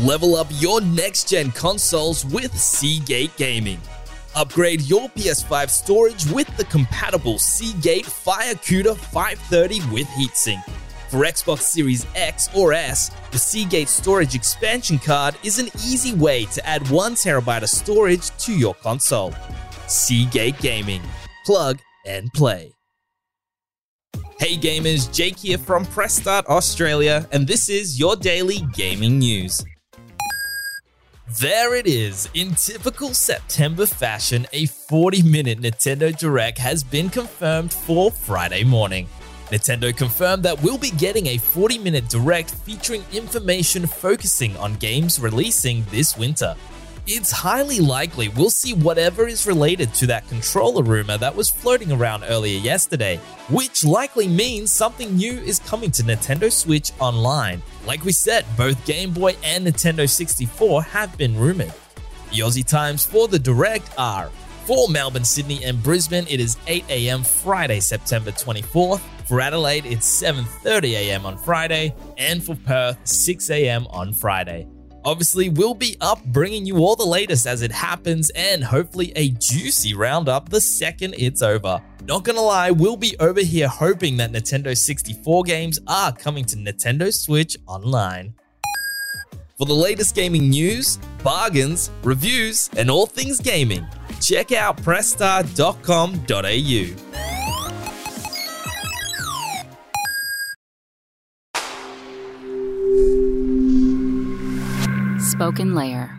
Level up your next gen consoles with Seagate Gaming. Upgrade your PS5 storage with the compatible Seagate FireCuda 530 with heatsink. For Xbox Series X or S, the Seagate Storage Expansion Card is an easy way to add 1TB of storage to your console. Seagate Gaming. Plug and play. Hey gamers, Jake here from Press Start Australia, and this is your daily gaming news. There it is. In typical September fashion, a 40 minute Nintendo Direct has been confirmed for Friday morning. Nintendo confirmed that we'll be getting a 40 minute Direct featuring information focusing on games releasing this winter it's highly likely we'll see whatever is related to that controller rumor that was floating around earlier yesterday, which likely means something new is coming to Nintendo Switch Online. Like we said, both Game Boy and Nintendo 64 have been rumored. The Aussie times for the Direct are for Melbourne, Sydney, and Brisbane, it is 8 a.m. Friday, September 24th. For Adelaide, it's 7:30 a.m. on Friday, and for Perth, 6 a.m. on Friday. Obviously, we'll be up bringing you all the latest as it happens and hopefully a juicy roundup the second it's over. Not gonna lie, we'll be over here hoping that Nintendo 64 games are coming to Nintendo Switch Online. For the latest gaming news, bargains, reviews, and all things gaming, check out pressstart.com.au. SpokenLayer.